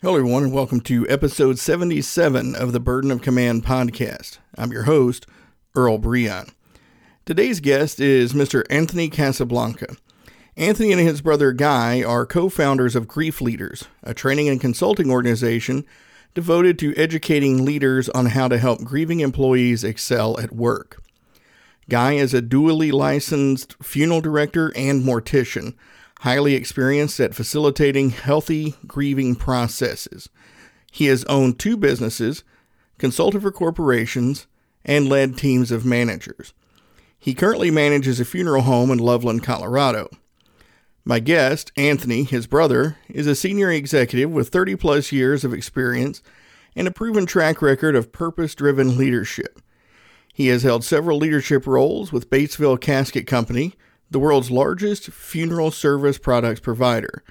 Hello, everyone, and welcome to episode 77 of the Burden of Command podcast. I'm your host, Earl Breon. Today's guest is Mr. Anthony Casablanca. Anthony and his brother Guy are co founders of GriefLeaders, a training and consulting organization devoted to educating leaders on how to help grieving employees excel at work. Guy is a dually licensed funeral director and mortician, highly experienced at facilitating healthy grieving processes. He has owned two businesses, consulted for corporations, and led teams of managers. He currently manages a funeral home in Loveland, Colorado. My guest, Anthony, his brother, is a senior executive with 30 plus years of experience and a proven track record of purpose driven leadership. He has held several leadership roles with Batesville Casket Company, the world's largest funeral service products provider,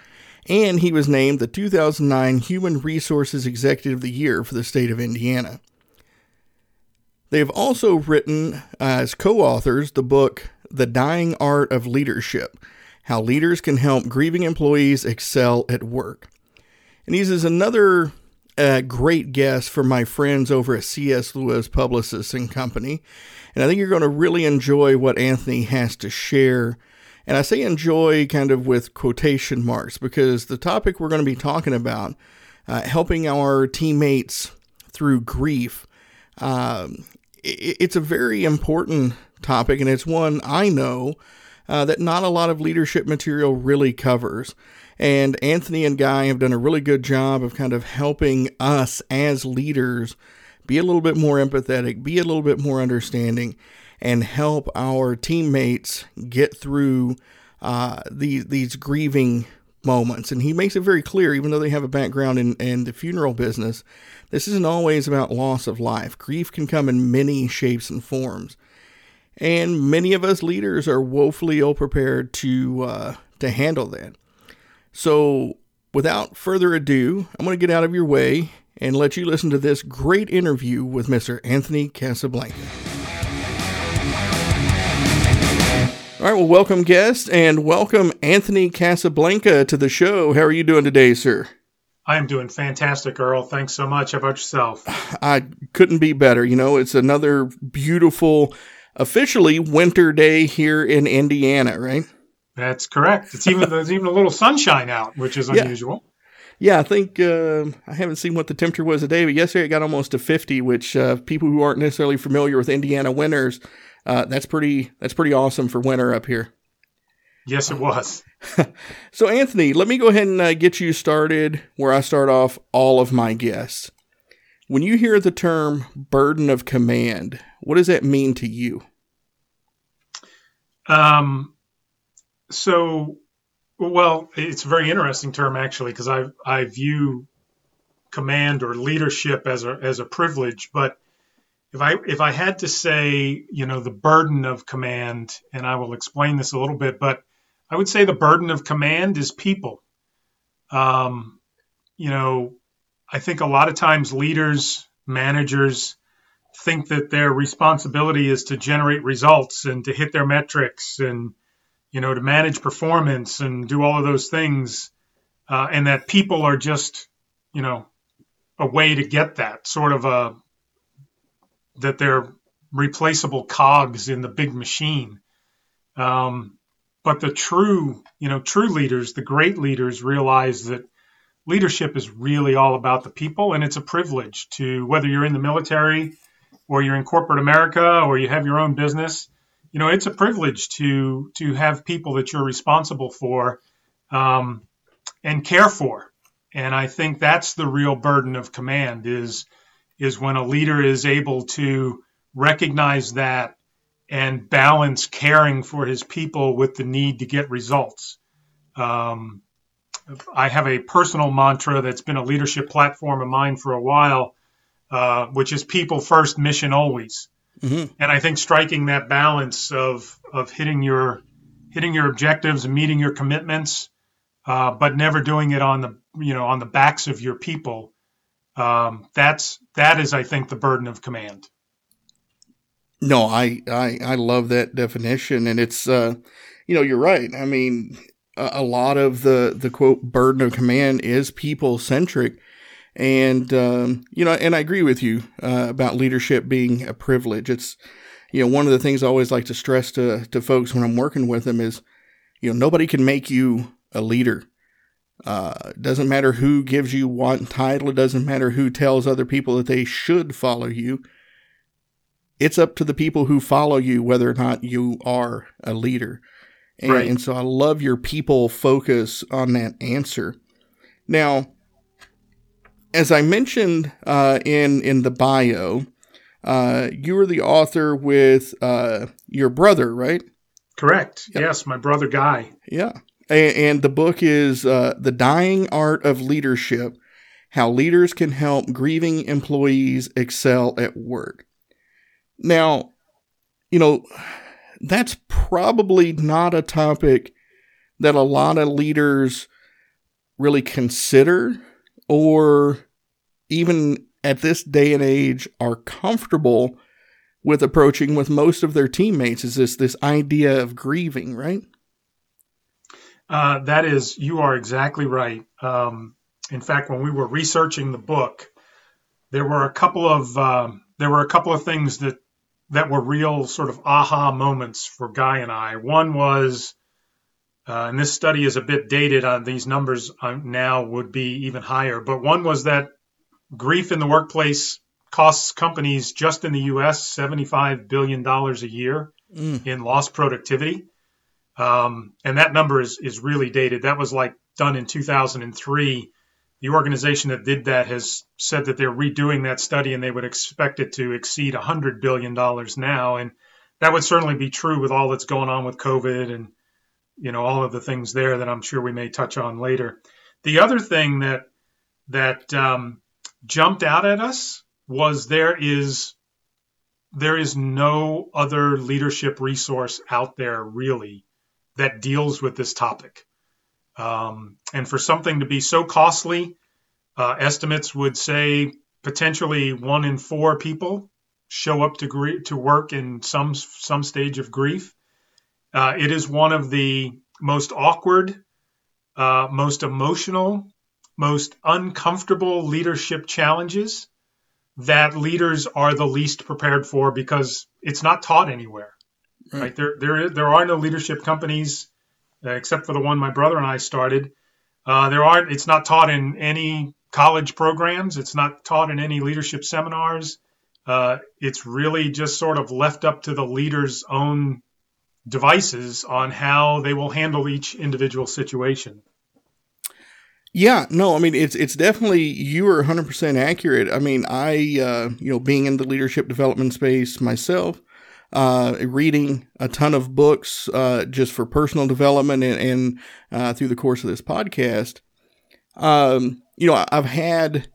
and he was named the 2009 Human Resources Executive of the Year for the state of Indiana. They have also written as co authors the book The Dying Art of Leadership How Leaders Can Help Grieving Employees Excel at Work. And he's another uh, great guest for my friends over at C.S. Lewis Publicists and Company. And I think you're going to really enjoy what Anthony has to share. And I say enjoy kind of with quotation marks because the topic we're going to be talking about, uh, helping our teammates through grief, um, it's a very important topic, and it's one I know uh, that not a lot of leadership material really covers. And Anthony and Guy have done a really good job of kind of helping us as leaders be a little bit more empathetic, be a little bit more understanding, and help our teammates get through uh, these these grieving moments. And he makes it very clear, even though they have a background in, in the funeral business, this isn't always about loss of life. Grief can come in many shapes and forms. And many of us leaders are woefully ill prepared to uh, to handle that. So, without further ado, I'm going to get out of your way and let you listen to this great interview with Mr. Anthony Casablanca. All right, well, welcome, guest, and welcome Anthony Casablanca to the show. How are you doing today, sir? I am doing fantastic, Earl. Thanks so much. How about yourself? I couldn't be better. You know, it's another beautiful, officially winter day here in Indiana, right? That's correct. It's even there's even a little sunshine out, which is unusual. Yeah, yeah I think uh, I haven't seen what the temperature was today, but yesterday it got almost to 50, which uh, people who aren't necessarily familiar with Indiana winters, uh, that's pretty that's pretty awesome for winter up here. Yes, it was. so, Anthony, let me go ahead and uh, get you started where I start off all of my guests. When you hear the term burden of command, what does that mean to you? Um, so, well, it's a very interesting term actually because I I view command or leadership as a as a privilege, but if I if I had to say, you know, the burden of command, and I will explain this a little bit, but I would say the burden of command is people. Um, you know, I think a lot of times leaders, managers think that their responsibility is to generate results and to hit their metrics and you know, to manage performance and do all of those things, uh, and that people are just, you know, a way to get that sort of a that they're replaceable cogs in the big machine. Um, but the true, you know, true leaders, the great leaders realize that leadership is really all about the people, and it's a privilege to whether you're in the military or you're in corporate America or you have your own business. You know, it's a privilege to to have people that you're responsible for um, and care for. And I think that's the real burden of command is is when a leader is able to recognize that and balance caring for his people with the need to get results. Um, I have a personal mantra that's been a leadership platform of mine for a while, uh, which is people first, mission always. Mm-hmm. And I think striking that balance of of hitting your hitting your objectives and meeting your commitments, uh, but never doing it on the you know on the backs of your people. Um, that's that is, I think, the burden of command. No, I, I, I love that definition. And it's, uh, you know, you're right. I mean, a, a lot of the, the quote burden of command is people centric. And, um, you know, and I agree with you, uh, about leadership being a privilege. It's, you know, one of the things I always like to stress to, to folks when I'm working with them is, you know, nobody can make you a leader. Uh, doesn't matter who gives you what title. It doesn't matter who tells other people that they should follow you it's up to the people who follow you whether or not you are a leader. And, right. and so I love your people focus on that answer. Now, as I mentioned uh, in in the bio, uh, you were the author with uh, your brother, right? Correct. Yep. Yes, my brother Guy. Yeah, and, and the book is uh, "The Dying Art of Leadership: How Leaders Can Help Grieving Employees Excel at Work." Now, you know, that's probably not a topic that a lot of leaders really consider or even at this day and age are comfortable with approaching with most of their teammates is this this idea of grieving right uh, that is you are exactly right um, in fact when we were researching the book there were a couple of um, there were a couple of things that that were real sort of aha moments for Guy and I. One was, uh, and this study is a bit dated on these numbers uh, now would be even higher, but one was that grief in the workplace costs companies just in the US $75 billion a year mm. in lost productivity. Um, and that number is, is really dated. That was like done in 2003 the organization that did that has said that they're redoing that study and they would expect it to exceed $100 billion now. And that would certainly be true with all that's going on with COVID and, you know, all of the things there that I'm sure we may touch on later. The other thing that, that um, jumped out at us was there is, there is no other leadership resource out there really that deals with this topic. Um, and for something to be so costly, uh, estimates would say potentially one in four people show up to to work in some some stage of grief. Uh, it is one of the most awkward, uh, most emotional, most uncomfortable leadership challenges that leaders are the least prepared for because it's not taught anywhere. Right? right? There, there, there are no leadership companies uh, except for the one my brother and I started. Uh, there aren't. It's not taught in any college programs. It's not taught in any leadership seminars. Uh, it's really just sort of left up to the leader's own devices on how they will handle each individual situation. Yeah, no, I mean it's it's definitely you are 100% accurate. I mean, I uh, you know, being in the leadership development space myself, uh, reading a ton of books uh, just for personal development and, and uh, through the course of this podcast. Um, you know, I've had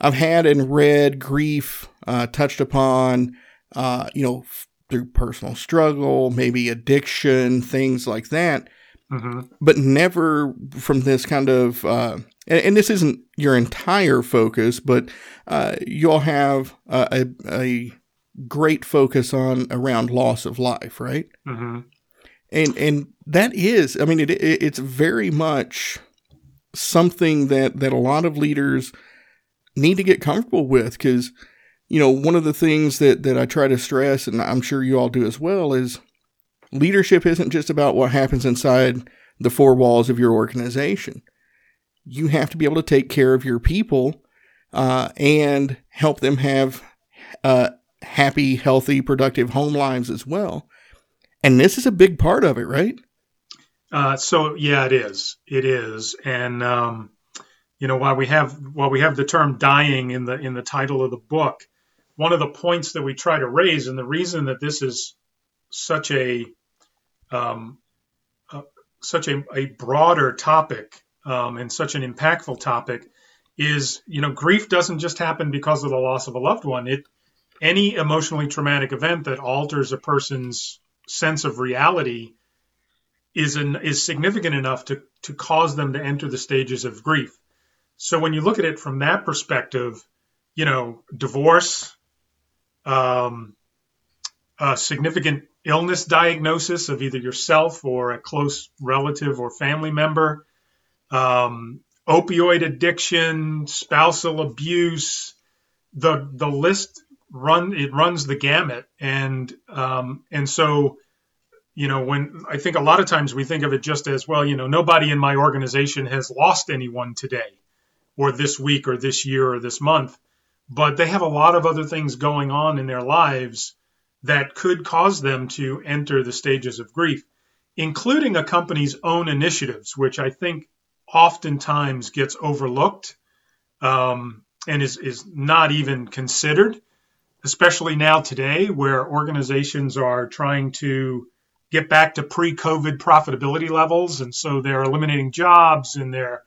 I've had and read grief uh, touched upon, uh, you know, through personal struggle, maybe addiction, things like that. Mm-hmm. But never from this kind of, uh, and, and, this isn't your entire focus, but you'll have a, a great focus on around loss of life, right? Mm-hmm. And and that is, I mean, it, it, it's very much something that that a lot of leaders need to get comfortable with because you know one of the things that that I try to stress, and I'm sure you all do as well, is leadership isn't just about what happens inside the four walls of your organization. you have to be able to take care of your people uh, and help them have uh, happy, healthy, productive home lives as well. And this is a big part of it, right? Uh, so yeah, it is. It is, and um, you know, while we have while we have the term dying in the in the title of the book, one of the points that we try to raise, and the reason that this is such a um, uh, such a, a, broader topic um, and such an impactful topic is, you know, grief doesn't just happen because of the loss of a loved one. It any emotionally traumatic event that alters a person's sense of reality is an, is significant enough to to cause them to enter the stages of grief. So when you look at it from that perspective, you know, divorce, um, a significant illness diagnosis of either yourself or a close relative or family member, um, opioid addiction, spousal abuse, the the list run it runs the gamut, and um, and so you know when I think a lot of times we think of it just as well, you know, nobody in my organization has lost anyone today, or this week, or this year, or this month, but they have a lot of other things going on in their lives that could cause them to enter the stages of grief, including a company's own initiatives, which I think oftentimes gets overlooked um, and is, is not even considered, especially now today where organizations are trying to get back to pre-COVID profitability levels. And so they're eliminating jobs and they're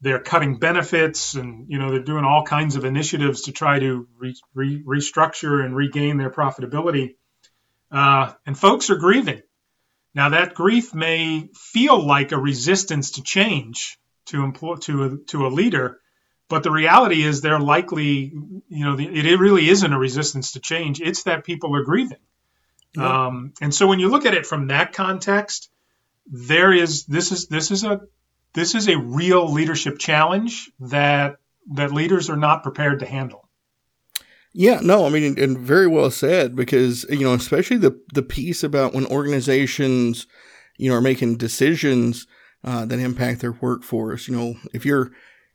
they're cutting benefits and you know they're doing all kinds of initiatives to try to re, re, restructure and regain their profitability. Uh, and folks are grieving. Now that grief may feel like a resistance to change to employ to a, to a leader but the reality is they're likely you know the, it really isn't a resistance to change. It's that people are grieving. Um, and so when you look at it from that context there is this is this is a this is a real leadership challenge that that leaders are not prepared to handle. Yeah, no, I mean, and very well said because you know, especially the the piece about when organizations, you know, are making decisions uh, that impact their workforce. You know, if you're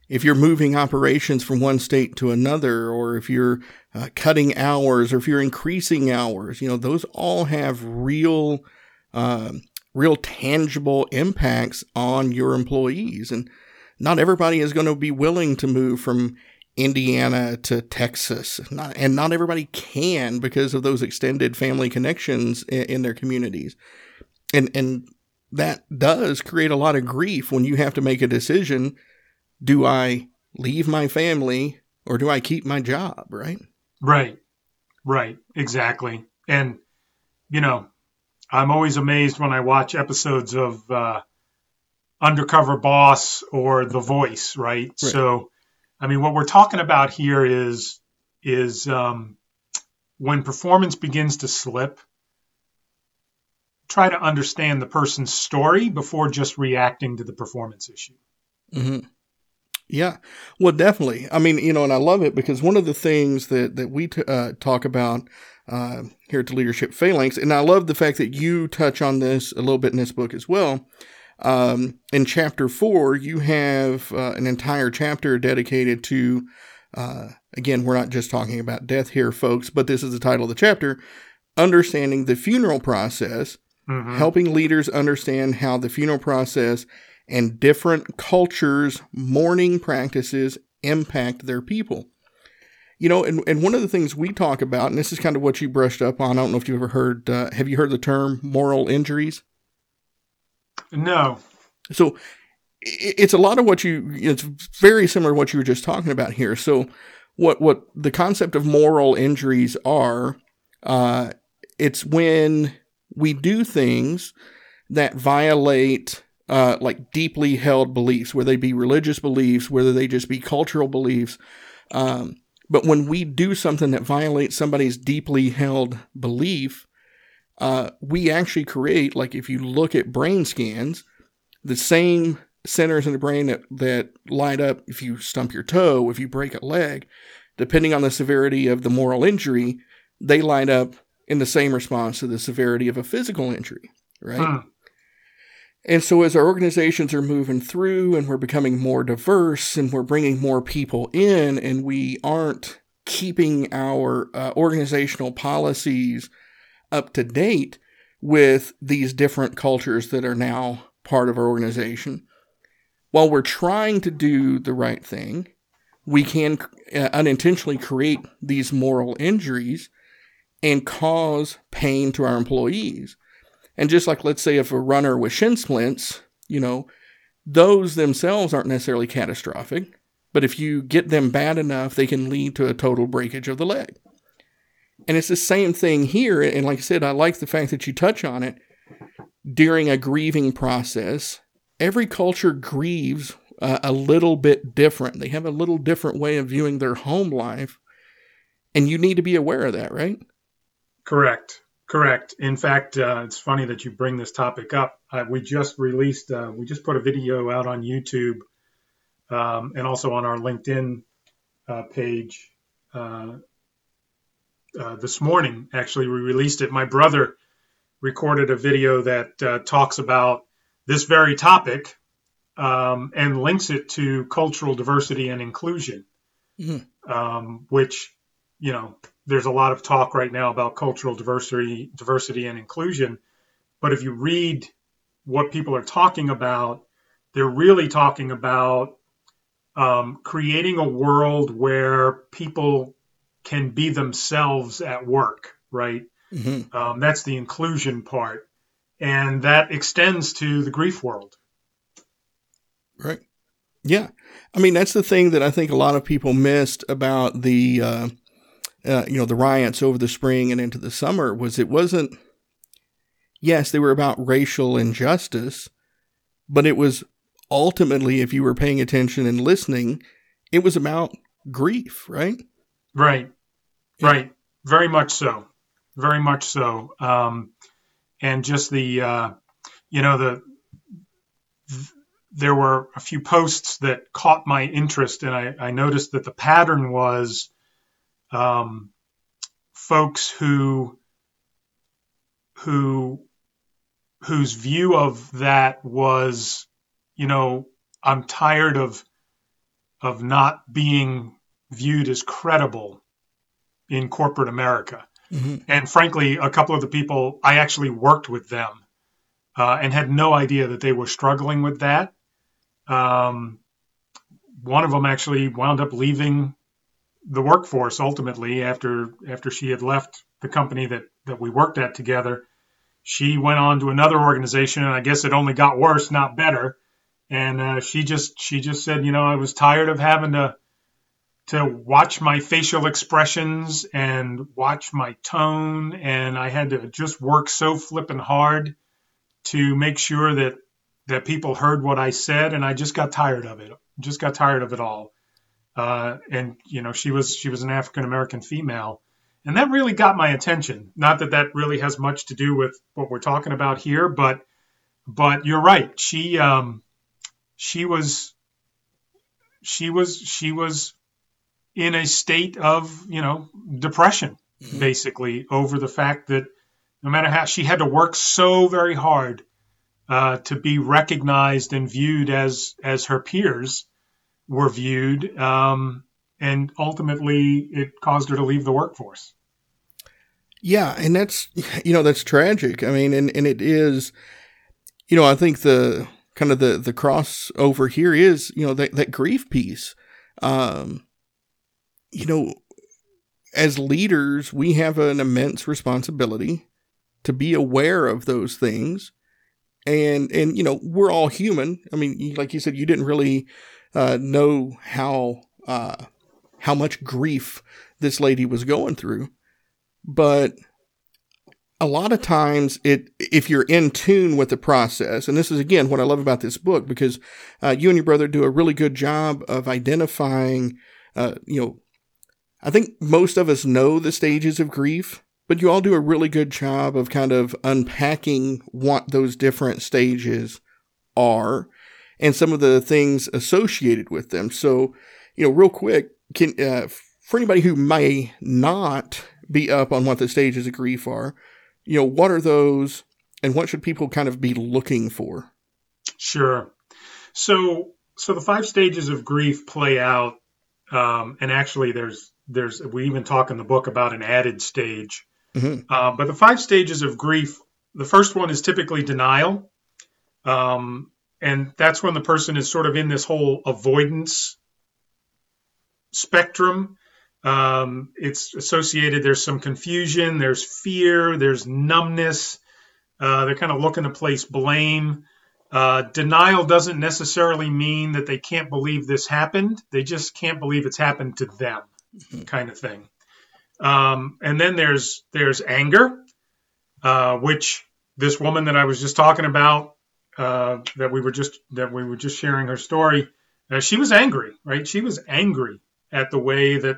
if you're moving operations from one state to another, or if you're uh, cutting hours, or if you're increasing hours, you know, those all have real uh, real tangible impacts on your employees. And not everybody is going to be willing to move from Indiana to Texas. Not, and not everybody can because of those extended family connections in, in their communities. And, and that does create a lot of grief when you have to make a decision. Do I leave my family or do I keep my job? Right. Right. Right. Exactly. And, you know, I'm always amazed when I watch episodes of uh, Undercover Boss or The Voice, right? right? So, I mean, what we're talking about here is is um, when performance begins to slip. Try to understand the person's story before just reacting to the performance issue. Mm-hmm. Yeah, well, definitely. I mean, you know, and I love it because one of the things that that we t- uh, talk about uh, here the Leadership Phalanx. And I love the fact that you touch on this a little bit in this book as well. Um, in chapter four, you have uh, an entire chapter dedicated to, uh, again, we're not just talking about death here, folks, but this is the title of the chapter Understanding the Funeral Process, mm-hmm. helping leaders understand how the funeral process and different cultures' mourning practices impact their people. You know, and, and one of the things we talk about, and this is kind of what you brushed up on. I don't know if you've ever heard. Uh, have you heard the term moral injuries? No. So it's a lot of what you. It's very similar to what you were just talking about here. So what what the concept of moral injuries are? Uh, it's when we do things that violate uh, like deeply held beliefs, whether they be religious beliefs, whether they just be cultural beliefs. Um, but when we do something that violates somebody's deeply held belief, uh, we actually create, like if you look at brain scans, the same centers in the brain that, that light up if you stump your toe, if you break a leg, depending on the severity of the moral injury, they light up in the same response to the severity of a physical injury, right? And so, as our organizations are moving through and we're becoming more diverse and we're bringing more people in, and we aren't keeping our uh, organizational policies up to date with these different cultures that are now part of our organization, while we're trying to do the right thing, we can uh, unintentionally create these moral injuries and cause pain to our employees. And just like, let's say, if a runner with shin splints, you know, those themselves aren't necessarily catastrophic, but if you get them bad enough, they can lead to a total breakage of the leg. And it's the same thing here. And like I said, I like the fact that you touch on it. During a grieving process, every culture grieves uh, a little bit different. They have a little different way of viewing their home life. And you need to be aware of that, right? Correct. Correct. In fact, uh, it's funny that you bring this topic up. Uh, we just released, uh, we just put a video out on YouTube um, and also on our LinkedIn uh, page uh, uh, this morning. Actually, we released it. My brother recorded a video that talks about this very topic um, and links it to cultural diversity and inclusion, mm-hmm. um, which, you know, there's a lot of talk right now about cultural diversity, diversity and inclusion. But if you read what people are talking about, they're really talking about um, creating a world where people can be themselves at work, right? Mm-hmm. Um, that's the inclusion part. And that extends to the grief world. Right. Yeah. I mean, that's the thing that I think a lot of people missed about the, uh, uh, you know, the riots over the spring and into the summer was it wasn't, yes, they were about racial injustice, but it was ultimately, if you were paying attention and listening, it was about grief, right? Right. Yeah. Right. Very much so. Very much so. Um, and just the, uh, you know, the, th- there were a few posts that caught my interest, and I, I noticed that the pattern was um, folks who who whose view of that was, you know, I'm tired of of not being viewed as credible in corporate America. Mm-hmm. And frankly, a couple of the people I actually worked with them uh, and had no idea that they were struggling with that. Um, one of them actually wound up leaving the workforce ultimately after after she had left the company that that we worked at together. She went on to another organization, and I guess it only got worse, not better. And uh, she just she just said, you know, I was tired of having to to watch my facial expressions and watch my tone, and I had to just work so flippin' hard to make sure that that people heard what I said, and I just got tired of it. Just got tired of it all. Uh, and you know, she was she was an African American female, and that really got my attention. Not that that really has much to do with what we're talking about here, but but you're right. She um, she was she was she was in a state of you know depression mm-hmm. basically over the fact that no matter how she had to work so very hard uh, to be recognized and viewed as as her peers were viewed, um, and ultimately it caused her to leave the workforce. Yeah, and that's you know that's tragic. I mean, and and it is, you know, I think the kind of the the crossover here is you know that that grief piece. Um, you know, as leaders, we have an immense responsibility to be aware of those things and and you know we're all human. I mean, like you said, you didn't really uh, know how uh, how much grief this lady was going through, but a lot of times it if you're in tune with the process and this is again what i love about this book because uh, you and your brother do a really good job of identifying uh, you know i think most of us know the stages of grief but you all do a really good job of kind of unpacking what those different stages are and some of the things associated with them. So, you know, real quick, can uh, for anybody who may not be up on what the stages of grief are, you know, what are those, and what should people kind of be looking for Sure. So, so the five stages of grief play out, um, and actually, there's there's we even talk in the book about an added stage. Mm-hmm. Uh, but the five stages of grief, the first one is typically denial, um, and that's when the person is sort of in this whole avoidance spectrum. Um, it's associated. There's some confusion. There's fear. There's numbness. Uh, they're kind of looking to place blame. Uh, denial doesn't necessarily mean that they can't believe this happened. They just can't believe it's happened to them, mm-hmm. kind of thing. Um, and then there's there's anger, uh, which this woman that I was just talking about, uh, that we were just that we were just sharing her story. Uh, she was angry, right? She was angry at the way that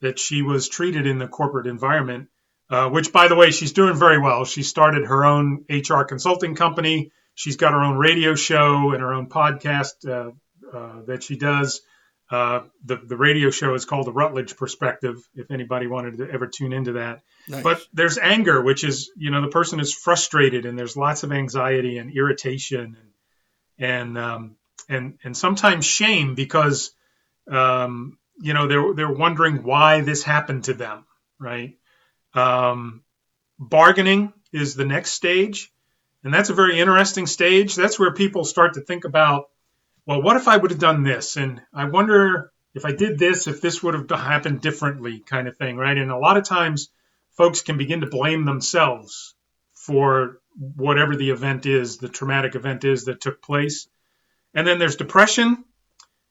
that she was treated in the corporate environment. Uh, which, by the way, she's doing very well. She started her own HR consulting company. She's got her own radio show and her own podcast uh, uh, that she does. Uh, the the radio show is called the Rutledge Perspective. If anybody wanted to ever tune into that, nice. but there's anger, which is you know the person is frustrated and there's lots of anxiety and irritation and and um, and and sometimes shame because um, you know they're they're wondering why this happened to them, right? Um, bargaining is the next stage, and that's a very interesting stage. That's where people start to think about well, what if I would have done this? And I wonder if I did this, if this would have happened differently, kind of thing, right? And a lot of times, folks can begin to blame themselves for whatever the event is, the traumatic event is that took place. And then there's depression,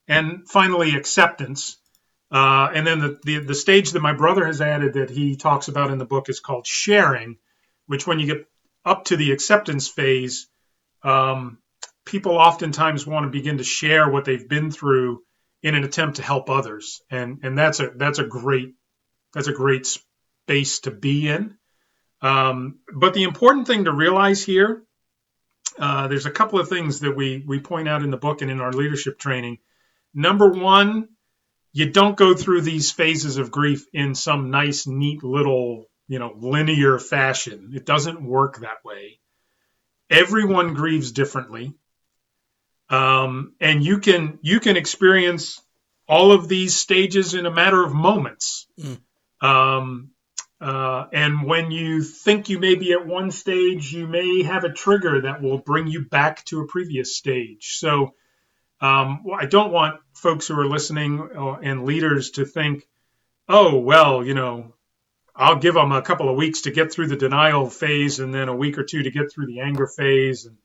and finally acceptance. Uh, and then the, the, the stage that my brother has added that he talks about in the book is called sharing, which when you get up to the acceptance phase, um, people oftentimes want to begin to share what they've been through in an attempt to help others, and and that's a that's a great that's a great space to be in. Um, but the important thing to realize here, uh, there's a couple of things that we we point out in the book and in our leadership training. Number one, you don't go through these phases of grief in some nice, neat little you know linear fashion. It doesn't work that way. Everyone grieves differently um, and you can you can experience all of these stages in a matter of moments. Mm. Um, uh, and when you think you may be at one stage, you may have a trigger that will bring you back to a previous stage. So um, I don't want folks who are listening uh, and leaders to think, oh, well, you know, I'll give them a couple of weeks to get through the denial phase and then a week or two to get through the anger phase. And,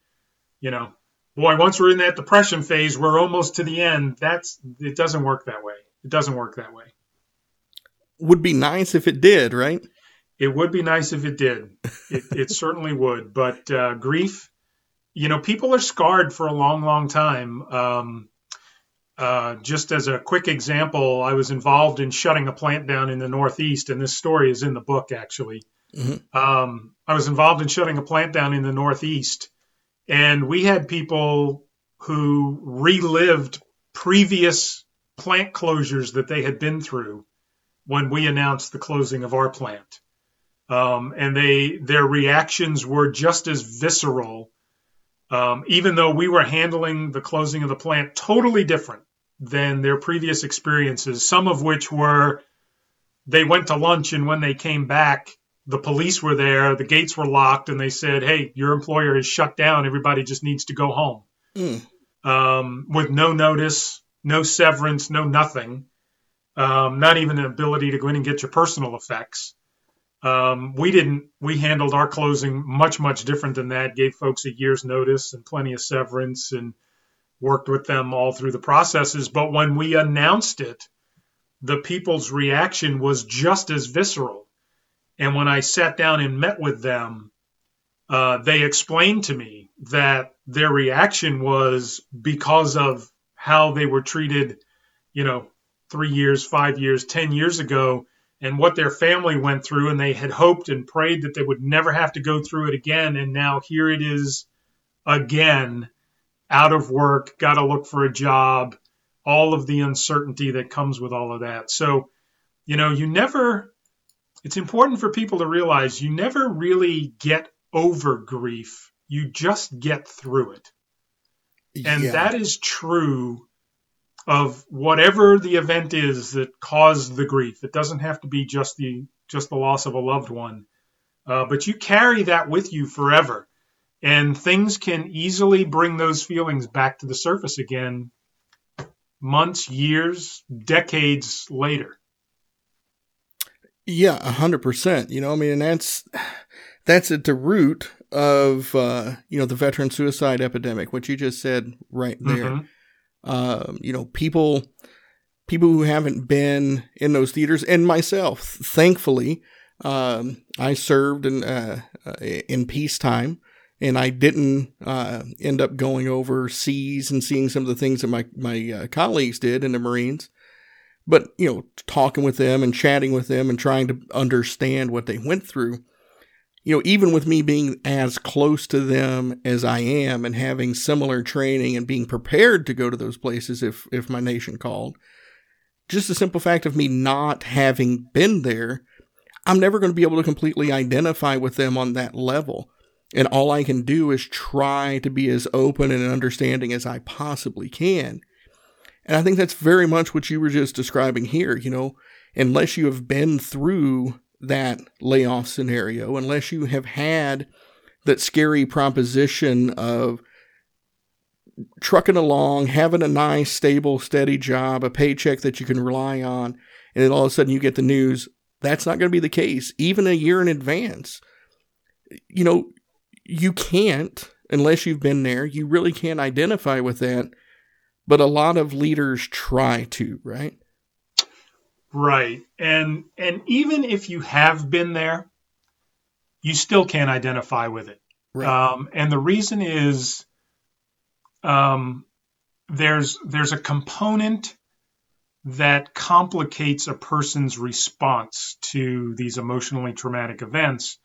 you know, boy, once we're in that depression phase, we're almost to the end. That's it doesn't work that way. It doesn't work that way. Would be nice if it did, right? It would be nice if it did. It, it certainly would. But uh, grief, you know, people are scarred for a long, long time. Um, uh, just as a quick example, I was involved in shutting a plant down in the Northeast, and this story is in the book actually. Mm-hmm. Um, I was involved in shutting a plant down in the Northeast and we had people who relived previous plant closures that they had been through when we announced the closing of our plant. Um, and they their reactions were just as visceral, um, even though we were handling the closing of the plant totally different than their previous experiences. Some of which were they went to lunch and when they came back, the police were there, the gates were locked, and they said, "Hey, your employer is shut down. Everybody just needs to go home." Mm. Um, with no notice, no severance, no nothing, um, not even an ability to go in and get your personal effects. Um, we didn't. We handled our closing much, much different than that. Gave folks a year's notice and plenty of severance, and worked with them all through the processes. But when we announced it, the people's reaction was just as visceral and when I sat down and met with them, uh, they explained to me that their reaction was because of how they were treated, you know, three years, five years, 10 years ago, and what their family went through. And they had hoped and prayed that they would never have to go through it again. And now here it is again, out of work, got to look for a job, all of the uncertainty that comes with all of that. So, you know, you never it's important for people to realize you never really get over grief, you just get through it. And Yeah. that is true of whatever the event is that caused the grief. It doesn't have to be just the just the loss of a loved one, uh, but you carry that with you forever, and things can easily bring those feelings back to the surface again, months, years, decades later. Yeah, a hundred percent. You know, I mean, and that's that's at the root of uh, you know the veteran suicide epidemic. What you just said right there. Mhm. Um, you know, people people who haven't been in those theaters, and myself, thankfully, um, I served in uh, uh, in peacetime. And I didn't uh, end up going overseas and seeing some of the things that my my uh, colleagues did in the Marines but you know talking with them and chatting with them and trying to understand what they went through you know even with me being as close to them as i am and having similar training and being prepared to go to those places if if my nation called just the simple fact of me not having been there i'm never going to be able to completely identify with them on that level. And all i can do is try to be as open and understanding as i possibly can and I think that's very much what you were just describing here. You know, unless you have been through that layoff scenario, unless you have had that scary proposition of trucking along, having a nice, stable, steady job, a paycheck that you can rely on, and then all of a sudden you get the news that's not going to be the case, even a year in advance. You know, you can't, unless you've been there, you really can't identify with that but a lot of leaders try to, right? Right. And and even if you have been there, you still can't identify with it. Um, and the reason is um, there's there's a component that complicates a person's response to these emotionally traumatic events,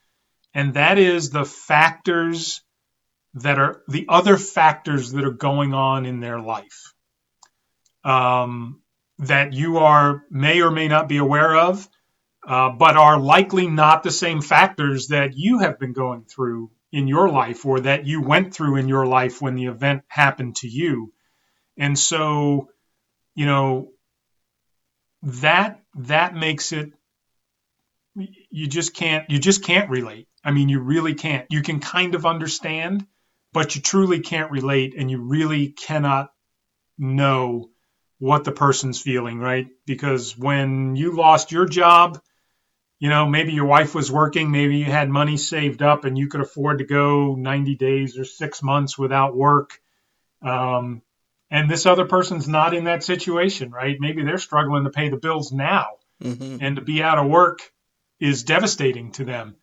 and that is the factors that are the other factors that are going on in their life um, that you are may or may not be aware of, uh, but are likely not the same factors that you have been going through in your life or that you went through in your life when the event happened to you. And so, you know, that that makes it you just can't you just can't relate. I mean, you really can't. You can kind of understand, but you truly can't relate and you really cannot know what the person's feeling, right? Because when you lost your job, you know, maybe your wife was working, maybe you had money saved up and you could afford to go 90 days or six months without work. Um, and this other person's not in that situation, right? Maybe they're struggling to pay the bills now, Mm-hmm. and to be out of work is devastating to them.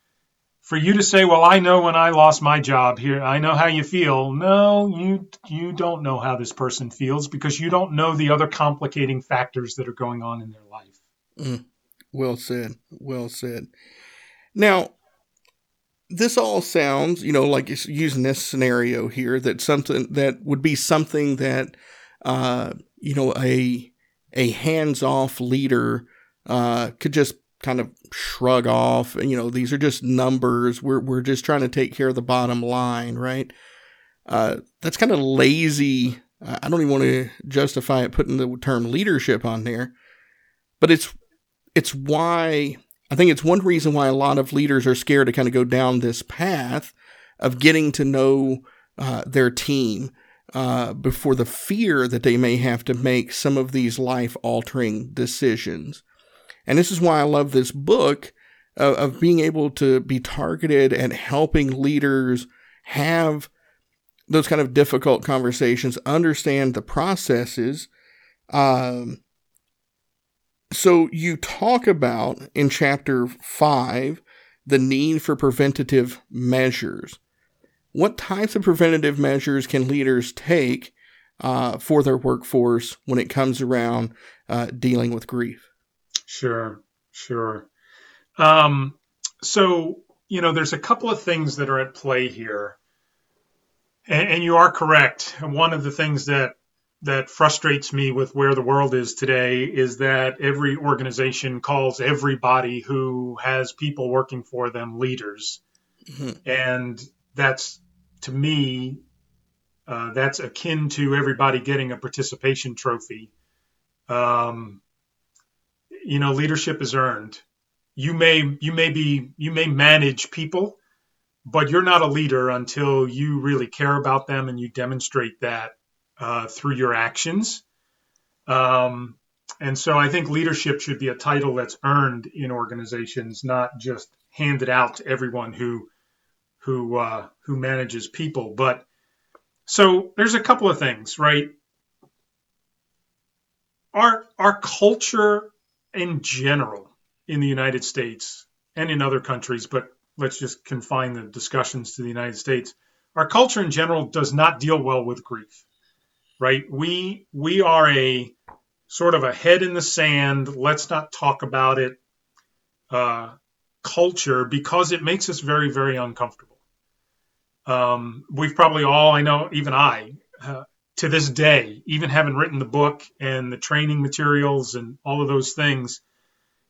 For you to say, "Well, I know when I lost my job here, I know how you feel." No, you you don't know how this person feels because you don't know the other complicating factors that are going on in their life. Well said. Well said. Now, this all sounds, you know, like it's using this scenario here that something that would be something that, uh, you know, a a hands off leader uh, could just kind of shrug off. You know, these are just numbers. We're we're just trying to take care of the bottom line, right? Uh, that's kind of lazy. I don't even want to justify it putting the term leadership on there, but it's it's why I think it's one reason why a lot of leaders are scared to kind of go down this path of getting to know uh, their team uh, before the fear that they may have to make some of these life altering decisions. And this is why I love this book of, being able to be targeted at helping leaders have those kind of difficult conversations, understand the processes. Um, so you talk about in chapter five the need for preventative measures. What types of preventative measures can leaders take uh, for their workforce when it comes around uh, dealing with grief? Sure, sure. Um, so, you know, there's a couple of things that are at play here. And, and you are correct. One of the things that that frustrates me with where the world is today is that every organization calls everybody who has people working for them leaders. Mhm. And that's to me Uh, that's akin to everybody getting a participation trophy. Um, you know, leadership is earned. You may you may be you may manage people, but you're not a leader until you really care about them and you demonstrate that uh, through your actions. Um, and so I think leadership should be a title that's earned in organizations, not just handed out to everyone who who uh, who manages people. But so there's a couple of things, right? Our our culture in general in the United States and in other countries, but let's just confine the discussions to the United States. Our culture in general does not deal well with grief, right? We we are a sort of a head in the sand, let's not talk about it uh, culture because it makes us very, very uncomfortable. Um, we've probably all, I know, even I, uh, to this day, even having written the book and the training materials and all of those things,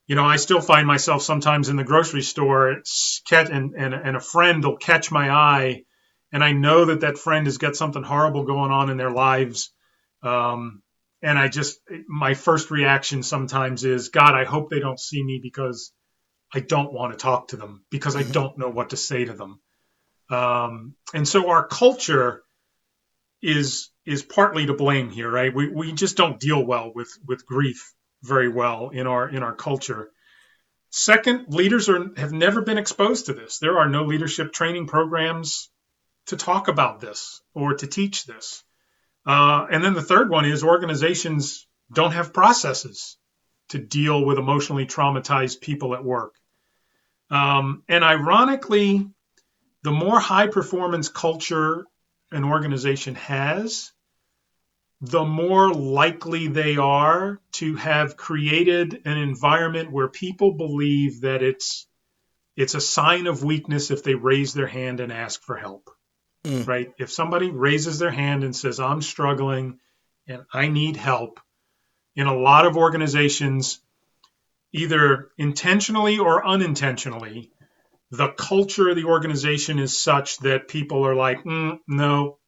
you know, I still find myself sometimes in the grocery store and, and, and a friend will catch my eye and I know that that friend has got something horrible going on in their lives. Um, and I just my first reaction sometimes is God, I hope they don't see me because I don't want to talk to them because I mm-hmm. don't know what to say to them. Um, and so our culture is is partly to blame here, right? We we just don't deal well with with grief very well in our in our culture. Second, leaders are have never been exposed to this. There are no leadership training programs to talk about this or to teach this. Uh, and then the third one is organizations don't have processes to deal with emotionally traumatized people at work. Um, and ironically, the more high performance culture an organization has, the more likely they are to have created an environment where people believe that it's it's a sign of weakness if they raise their hand and ask for help. Mm. Right? If somebody raises their hand and says, I'm struggling and I need help, in a lot of organizations, either intentionally or unintentionally, the culture of the organization is such that people are like, mm, no,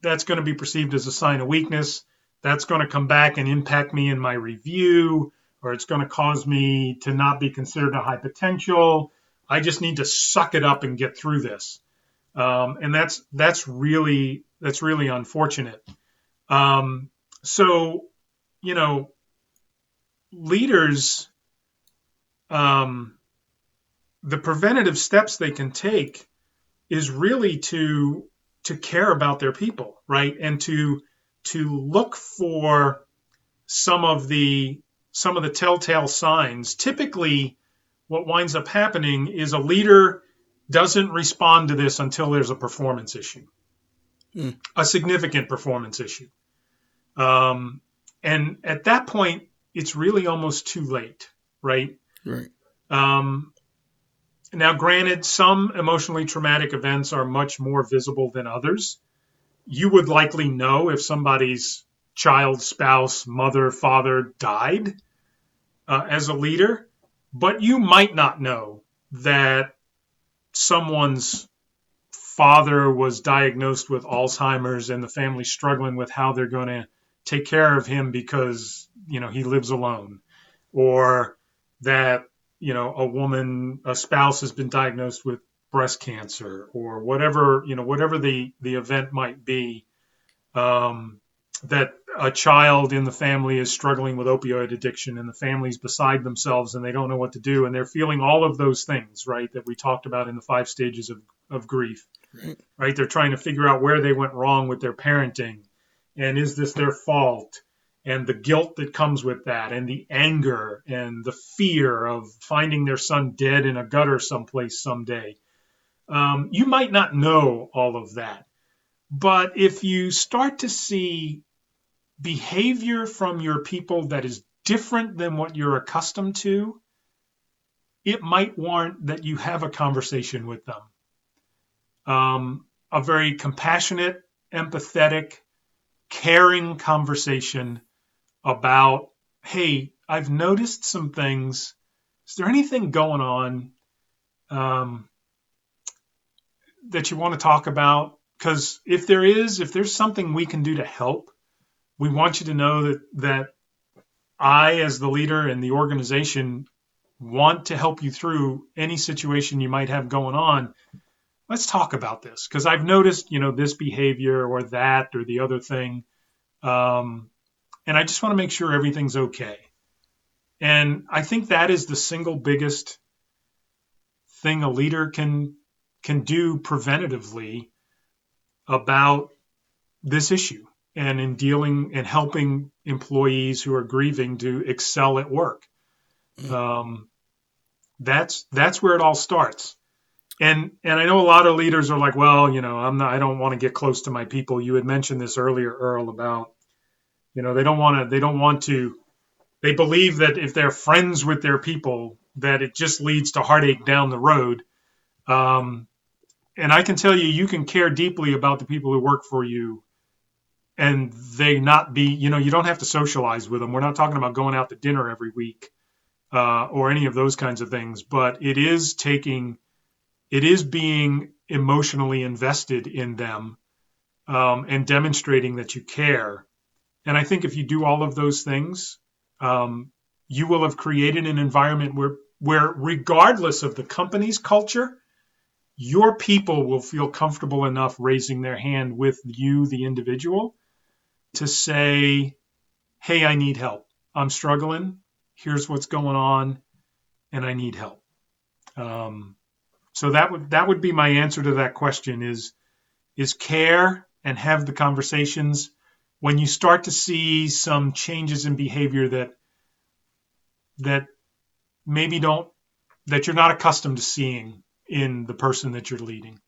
that's going to be perceived as a sign of weakness. That's going to come back and impact me in my review, or it's going to cause me to not be considered a high potential. I just need to suck it up and get through this um, and that's that's really that's really unfortunate. Um, so, you know, leaders, um, the preventative steps they can take is really to to care about their people, right, and to to look for some of the some of the telltale signs. Typically, what winds up happening is a leader doesn't respond to this until there's a performance issue, mm. a significant performance issue. Um, and at that point, it's really almost too late, right? Right. Um, now, granted, some emotionally traumatic events are much more visible than others. You would likely know if somebody's child, spouse, mother, father died uh, as a leader, but you might not know that someone's father was diagnosed with Alzheimer's and the family's struggling with how they're going to take care of him because, you know, he lives alone or that, you know, a woman, a spouse has been diagnosed with breast cancer or whatever, you know, whatever the, the event might be. Um, that a child in the family is struggling with opioid addiction and the family's beside themselves and they don't know what to do and they're feeling all of those things right that we talked about in the five stages of, of grief right. right they're trying to figure out where they went wrong with their parenting and is this their fault and the guilt that comes with that and the anger and the fear of finding their son dead in a gutter someplace someday um, you might not know all of that but if you start to see behavior from your people that is different than what you're accustomed to, it might warrant that you have a conversation with them. Um, a very compassionate, empathetic, caring conversation about, hey, I've noticed some things. Is there anything going on um, that you want to talk about? because if there is, if there's something we can do to help, we want you to know that that I, as the leader and the organization, want to help you through any situation you might have going on. Let's talk about this because I've noticed, you know, this behavior or that or the other thing, um, and I just want to make sure everything's okay. And I think that is the single biggest thing a leader can can do preventatively about this issue and in dealing and helping employees who are grieving to excel at work. Mm-hmm. Um, that's that's where it all starts. And and I know a lot of leaders are like, well, you know, I'm not, I don't want to get close to my people. You had mentioned this earlier, Earl, about you know they don't want to they don't want to they believe that if they're friends with their people, that it just leads to heartache down the road. Um, and I can tell you, you can care deeply about the people who work for you and they not be, you know, you don't have to socialize with them. We're not talking about going out to dinner every week uh, or any of those kinds of things, but it is taking, it is being emotionally invested in them um, and demonstrating that you care. And I think if you do all of those things, um, you will have created an environment where, where regardless of the company's culture, your people will feel comfortable enough raising their hand with you, the individual, to say, Hey, I need help. I'm struggling. Here's what's going on, and I need help. Um, so that would that would be my answer to that question is is care and have the conversations when you start to see some changes in behavior that that maybe don't that you're not accustomed to seeing in the person that you're leading.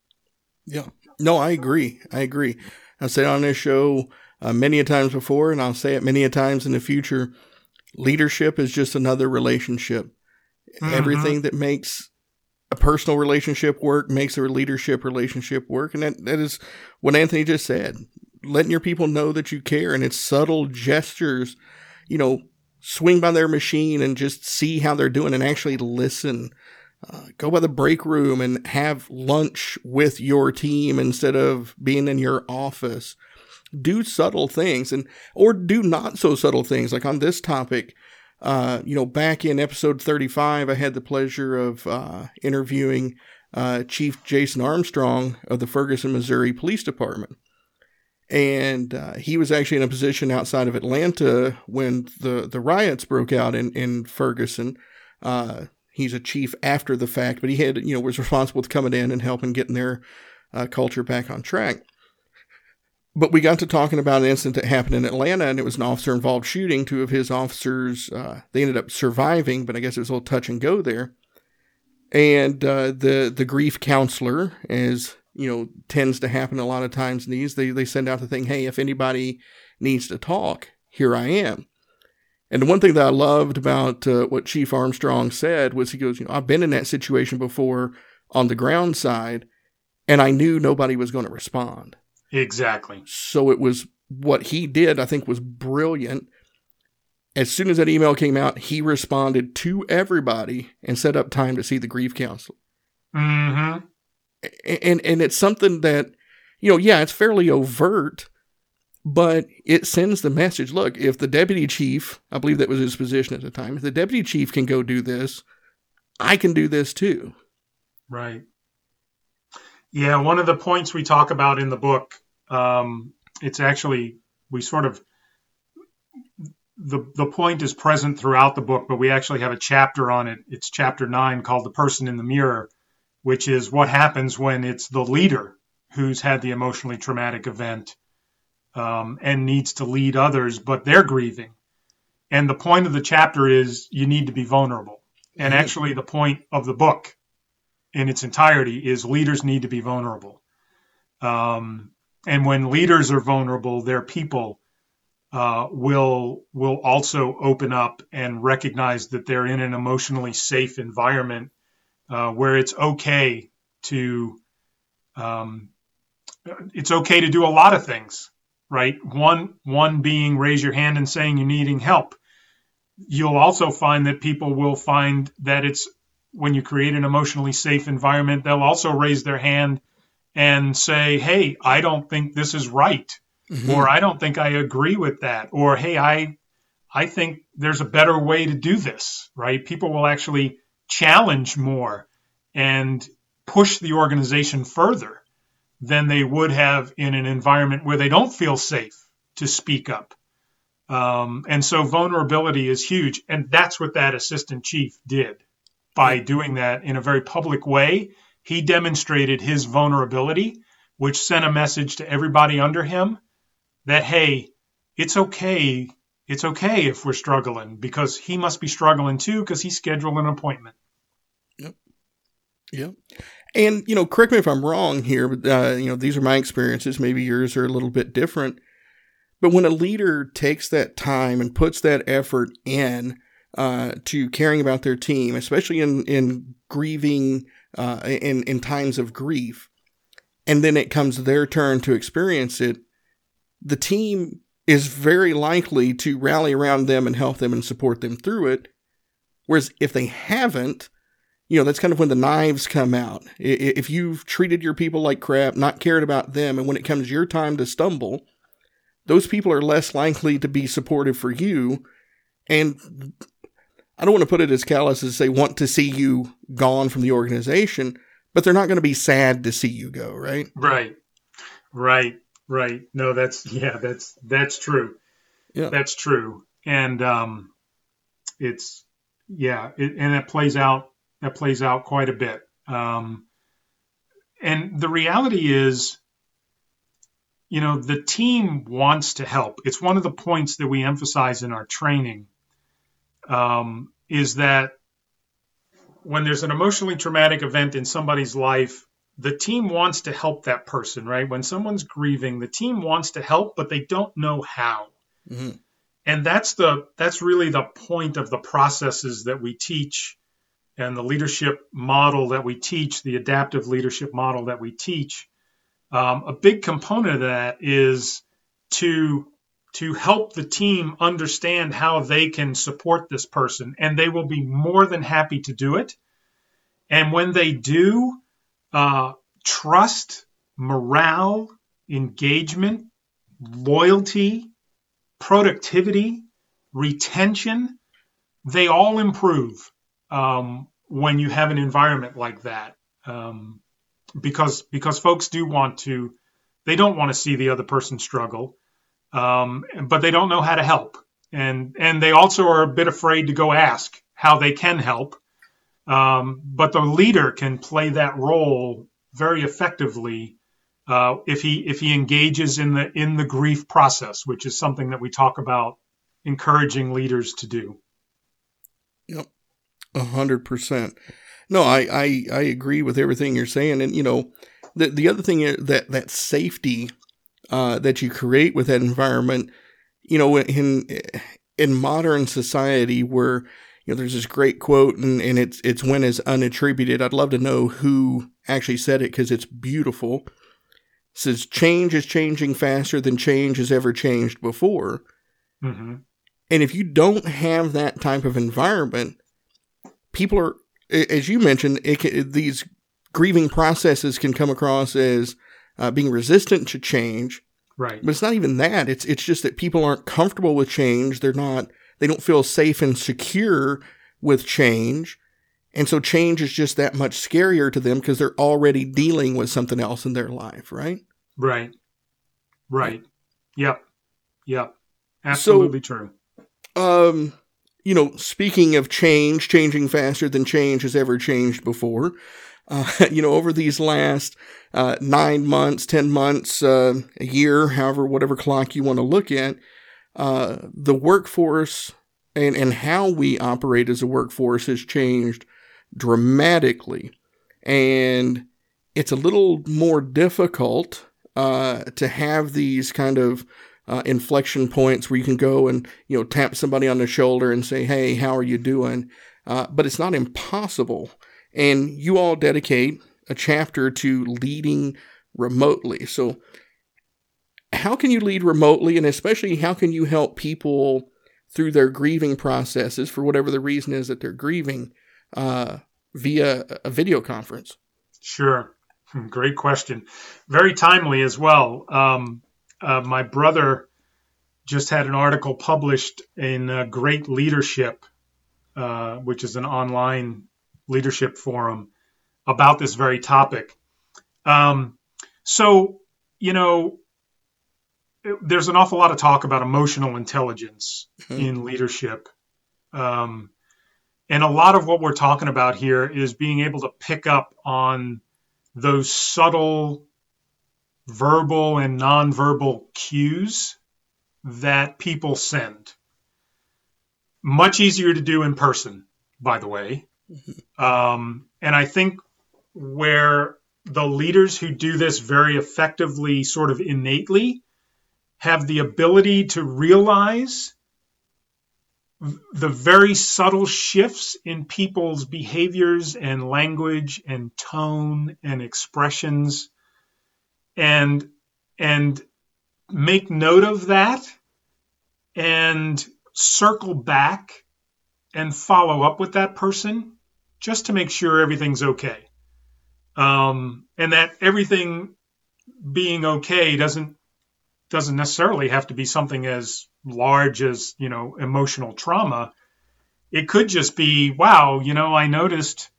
Yeah. No, I agree. I agree. I've said on this show uh, many a times before, and I'll say it many a times in the future. Leadership is just another relationship. Mm-hmm. Everything that makes a personal relationship work makes a leadership relationship work, and that, that is what Anthony just said. Letting your people know that you care, and it's subtle gestures. You know, swing by their machine and just see how they're doing, and actually listen uh, go by the break room and have lunch with your team instead of being in your office. Do subtle things and or do not so subtle things. Like on this topic, uh, you know, back in episode 35, I had the pleasure of uh, interviewing uh, Chief Jason Armstrong of the Ferguson, Missouri Police Department. And uh, he was actually in a position outside of Atlanta when the, the riots broke out in, in Ferguson. Uh, he's a chief after the fact, but he had, you know, was responsible with coming in and helping getting their uh, culture back on track. But we got to talking about an incident that happened in Atlanta, and it was an officer involved shooting. Two of his officers, uh, they ended up surviving, but I guess it was a little touch and go there. And uh, the the grief counselor, as you know, tends to happen a lot of times in these, they they send out the thing, hey, if anybody needs to talk, here I am. And the one thing that I loved about uh, what Chief Armstrong said was he goes, you know, I've been in that situation before on the ground side, and I knew nobody was going to respond. Exactly. So it was what he did, I think, was brilliant. As soon as that email came out, he responded to everybody and set up time to see the grief counselor. Mm-hmm. And and it's something that, you know, yeah, it's fairly overt, but it sends the message look, if the deputy chief, I believe that was his position at the time, if the deputy chief can go do this, I can do this too. Right. Yeah, one of the points we talk about in the book, um, it's actually, we sort of, the, the point is present throughout the book, but we actually have a chapter on it. It's chapter nine called The Person in the Mirror, which is what happens when it's the leader who's had the emotionally traumatic event um, and needs to lead others, but they're grieving. And the point of the chapter is you need to be vulnerable. And actually, the point of the book in its entirety is leaders need to be vulnerable. Um, and when leaders are vulnerable, their people uh, will will also open up and recognize that they're in an emotionally safe environment uh, where it's okay to um, it's okay to do a lot of things right? One one being raise your hand and saying you're needing help. You'll also find that people will find that it's when you create an emotionally safe environment, they'll also raise their hand and say, "Hey, I don't think this is right," mm-hmm. or "I don't think I agree with that," or "Hey, I I think there's a better way to do this." Right? People will actually challenge more and push the organization further than they would have in an environment where they don't feel safe to speak up. Um, and so vulnerability is huge. And that's what that assistant chief did by doing that in a very public way. He demonstrated his vulnerability, which sent a message to everybody under him that, hey, it's okay. It's okay if we're struggling because he must be struggling too because he scheduled an appointment. Yep. Yep. And, you know, correct me if I'm wrong here, but, uh, you know, these are my experiences. Maybe yours are a little bit different. But when a leader takes that time and puts that effort in uh, to caring about their team, especially in, in grieving, uh, in, in times of grief, and then it comes their turn to experience it, the team is very likely to rally around them and help them and support them through it. Whereas if they haven't, you know, that's kind of when the knives come out. If you've treated your people like crap, not cared about them, and when it comes your time to stumble, those people are less likely to be supportive for you. And I don't want to put it as callous as they want to see you gone from the organization, but they're not going to be sad to see you go, right? Right. Right. Right. No, that's yeah, that's that's true. Yeah. That's true. And um it's yeah, it, and that plays out that plays out quite a bit. Um and the reality is you know, the team wants to help. It's one of the points that we emphasize in our training um, is that when there's an emotionally traumatic event in somebody's life, the team wants to help that person, right? When someone's grieving, the team wants to help, but they don't know how. Mm-hmm. And that's the that's really the point of the processes that we teach and the leadership model that we teach, the adaptive leadership model that we teach um, a big component of that is to to help the team understand how they can support this person, and they will be more than happy to do it. And when they do, uh, trust, morale, engagement, loyalty, productivity, retention, they all improve um, when you have an environment like that. Um, because because folks do want to they don't want to see the other person struggle um, but they don't know how to help and and they also are a bit afraid to go ask how they can help um, but the leader can play that role very effectively uh, if he if he engages in the in the grief process which is something that we talk about encouraging leaders to do. Yep. A hundred percent. No, I, I, I agree with everything you're saying. And, you know, the, the other thing that, that safety uh, that you create with that environment, you know, in, in modern society where, you know, there's this great quote and, and it's, it's when is unattributed. I'd love to know who actually said it because it's beautiful. It says change is changing faster than change has ever changed before. Mm-hmm. And if you don't have that type of environment, people are as you mentioned, can, these grieving processes can come across as uh, being resistant to change. Right. But it's not even that. It's it's just that people aren't comfortable with change. They're not. They don't feel safe and secure with change. And so change is just that much scarier to them because they're already dealing with something else in their life, right? Right. Right. Yep. Yep. Absolutely so, true. Um you know, speaking of change, changing faster than change has ever changed before. Uh, you know, over these last uh, nine months, 10 months, uh, a year, however, whatever clock you want to look at, uh, the workforce and, and how we operate as a workforce has changed dramatically. And it's a little more difficult uh, to have these kind of uh, inflection points where you can go and you know tap somebody on the shoulder and say, "Hey, how are you doing?" Uh, but it's not impossible. And you all dedicate a chapter to leading remotely. So, how can you lead remotely, and especially how can you help people through their grieving processes for whatever the reason is that they're grieving uh, via a video conference? Sure. Hmm, great question. Very timely as well. Um, uh, my brother just had an article published in uh, Great Leadership, uh, which is an online leadership forum, about this very topic. Um, so, you know, there's an awful lot of talk about emotional intelligence mm-hmm. in leadership. Um, and a lot of what we're talking about here is being able to pick up on those subtle verbal and nonverbal cues that people send. Much easier to do in person, by the way. Mm-hmm. Um, and I think where the leaders who do this very effectively, sort of innately, have the ability to realize the very subtle shifts in people's behaviors and language and tone and expressions. And and make note of that and circle back and follow up with that person just to make sure everything's okay. Um, and that everything being okay doesn't doesn't necessarily have to be something as large as you know emotional trauma. It could just be wow you know i noticed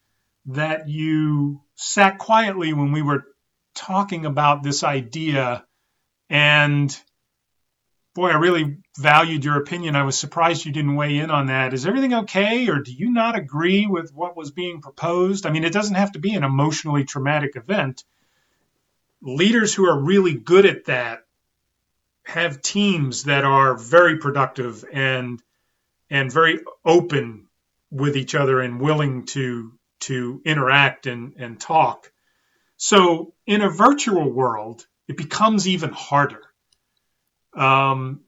that you sat quietly when we were talking about this idea and boy i really valued your opinion. I was surprised you didn't weigh in on that. Is everything okay or do you not agree with what was being proposed? I mean it doesn't have to be an emotionally traumatic event. Leaders who are really good at that have teams that are very productive and and very open with each other and willing to to interact and, and talk. So in a virtual world, it becomes even harder. Um,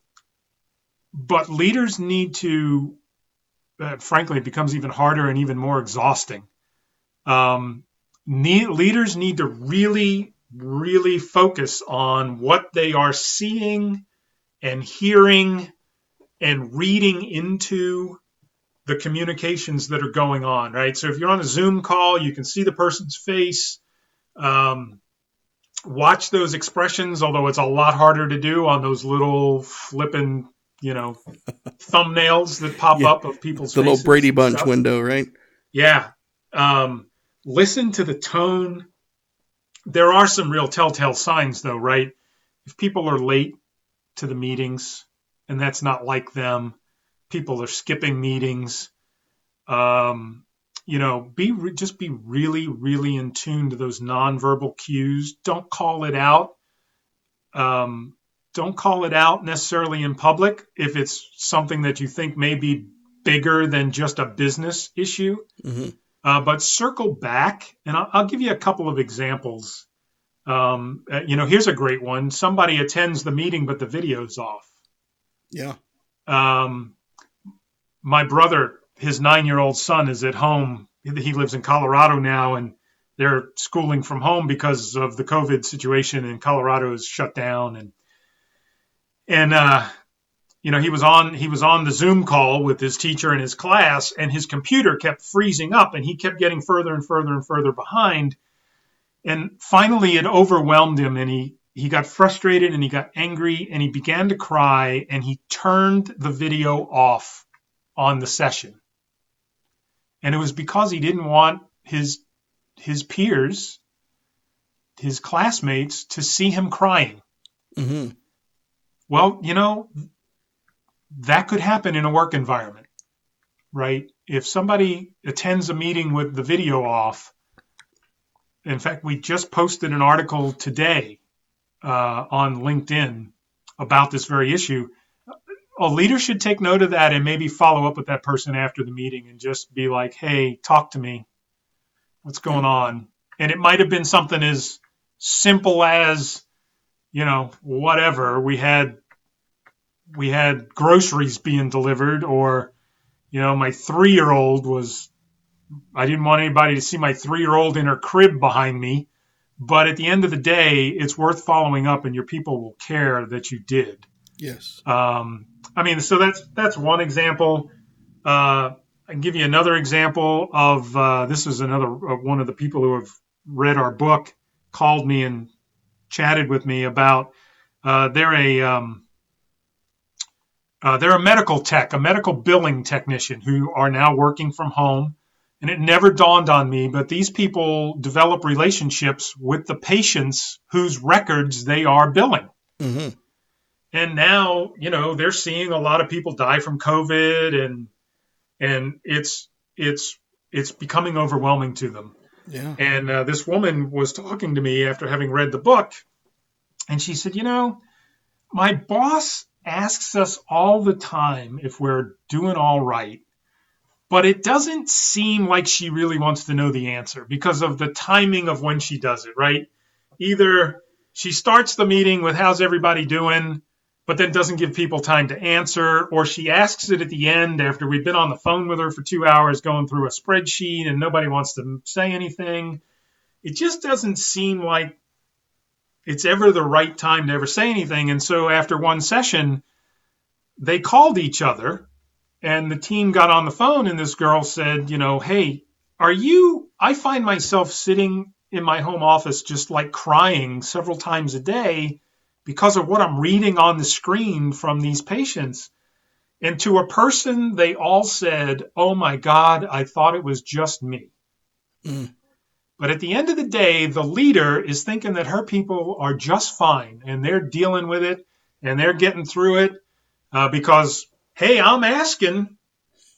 but leaders need to, uh, frankly, it becomes even harder and even more exhausting. Um, need, leaders need to really really focus on what they are seeing and hearing and reading into the communications that are going on, right? So if you're on a Zoom call, you can see the person's face. Um, watch those expressions, although it's a lot harder to do on those little flipping, you know, thumbnails that pop yeah. up of people's the little Brady Bunch window, right? Yeah. Um, listen to the tone there are some real telltale signs, though, right? If people are late to the meetings, and that's not like them, people are skipping meetings. Um, you know, be re- just be really, really in tune to those nonverbal cues. Don't call it out. Um, don't call it out necessarily in public if it's something that you think may be bigger than just a business issue. Mm-hmm. Uh, but circle back, and I'll, I'll, give you a couple of examples. Um, uh, you know, here's a great one. Somebody attends the meeting, but the video's off. Yeah. Um, my brother, his nine-year-old son, is at home. He lives in Colorado now, and they're schooling from home because of the COVID situation, and Colorado is shut down. And and uh, you know he was on he was on the zoom call with his teacher in his class and his computer kept freezing up and he kept getting further and further and further behind. And finally it overwhelmed him and he he got frustrated and he got angry and he began to cry and he turned the video off on the session. And it was because he didn't want his his peers his classmates to see him crying. Mm-hmm. well you know that could happen in a work environment, right? If somebody attends a meeting with the video off, in fact, we just posted an article today uh, on LinkedIn about this very issue. A leader should take note of that and maybe follow up with that person after the meeting and just be like, hey, talk to me. What's going on? And it might have been something as simple as, you know, whatever. We had we had groceries being delivered or you know my three year old was i didn't want anybody to see my three year old in her crib behind me but at the end of the day it's worth following up and your people will care that you did. Yes. Um, i mean so that's that's one example. Uh, i can give you another example of uh, this is another uh, one of the people who have read our book called me and chatted with me about uh, they're a um, uh, they're a medical tech, a medical billing technician who are now working from home. And it never dawned on me, but these people develop relationships with the patients whose records they are billing. Mm-hmm. And now, you know, they're seeing a lot of people die from COVID, and and it's it's it's becoming overwhelming to them. Yeah. And uh, this woman was talking to me after having read the book, and she said, you know, my boss asks us all the time if we're doing all right, but it doesn't seem like she really wants to know the answer because of the timing of when she does it, right? Either she starts the meeting with how's everybody doing, but then doesn't give people time to answer, or she asks it at the end after we've been on the phone with her for two hours going through a spreadsheet and nobody wants to say anything. It just doesn't seem like it's ever the right time to ever say anything. And so after one session, they called each other and the team got on the phone and this girl said, you know, hey, are you, I find myself sitting in my home office just like crying several times a day because of what I'm reading on the screen from these patients. And to a person, they all said, oh my God, I thought it was just me. Mm. But at the end of the day, the leader is thinking that her people are just fine and they're dealing with it and they're getting through it uh, because, hey, I'm asking,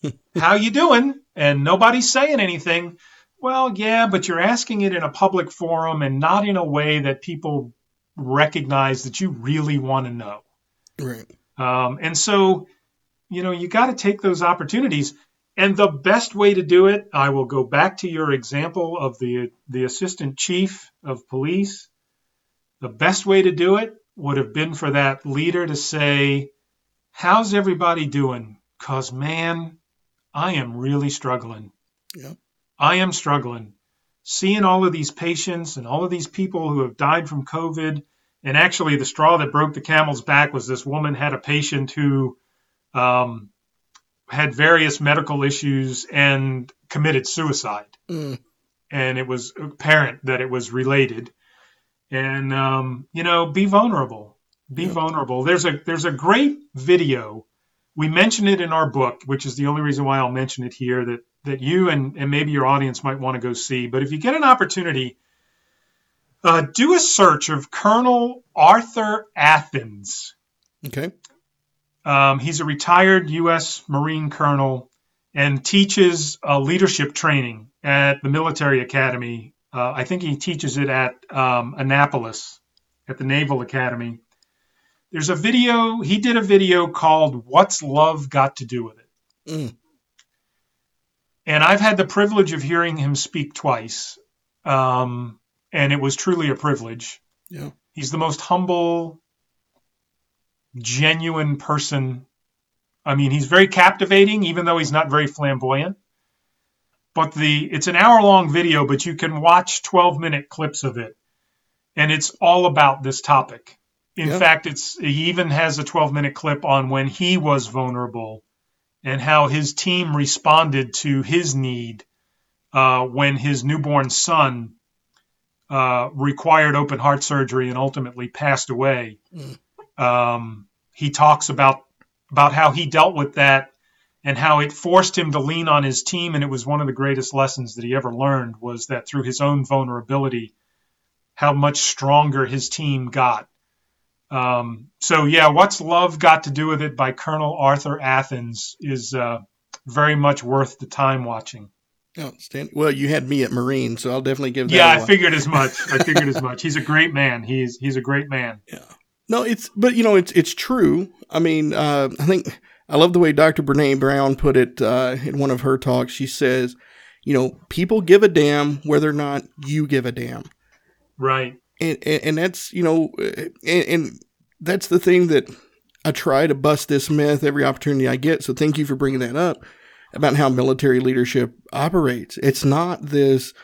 how you doing? And nobody's saying anything. Well, yeah, but you're asking it in a public forum and not in a way that people recognize that you really want to know. Right. Um, and so, you know, you got to take those opportunities. And the best way to do it, I will go back to your example of the the assistant chief of police. The best way to do it would have been for that leader to say, "How's everybody doing? Cause man, I am really struggling. Yeah. I am struggling. Seeing all of these patients and all of these people who have died from COVID, and actually the straw that broke the camel's back was this woman had a patient who um, had various medical issues and committed suicide. Mm. And it was apparent that it was related. And um, you know, be vulnerable. Be Yeah. vulnerable. There's a there's a great video. We mention it in our book, which is the only reason why I'll mention it here. That that you and, and maybe your audience might want to go see. But if you get an opportunity, uh, do a search of Colonel Arthur Athens. Okay. Um, he's a retired U.S. Marine colonel and teaches uh, leadership training at the military academy. Uh, I think he teaches it at um, Annapolis at the Naval Academy. There's a video, he did a video called What's Love Got to Do with It? Mm. And I've had the privilege of hearing him speak twice. Um, and it was truly a privilege. Yeah. He's the most humble, genuine person. I mean, he's very captivating, even though he's not very flamboyant. But the it's an hour long video, but you can watch 12 minute clips of it, and it's all about this topic. In Yeah. fact, it's he even has a 12 minute clip on when he was vulnerable and how his team responded to his need uh, when his newborn son uh, required open heart surgery and ultimately passed away. Um, he talks about about how he dealt with that and how it forced him to lean on his team. And it was one of the greatest lessons that he ever learned was that through his own vulnerability, how much stronger his team got. Um, so yeah, what's love got to do with it by Colonel Arthur Athens is uh, very much worth the time watching. Outstanding. Well, you had me at Marine, so I'll definitely give that. Yeah, I figured as much. I figured as much. He's a great man. He's he's a great man. No, it's but you know it's it's true. I mean, uh, I think I love the way Dr. Brene Brown put it uh, in one of her talks. She says, you know, people give a damn whether or not you give a damn, Right. and and, and that's you know, and, and that's the thing that I try to bust this myth every opportunity I get. So thank you for bringing that up about how military leadership operates. It's not this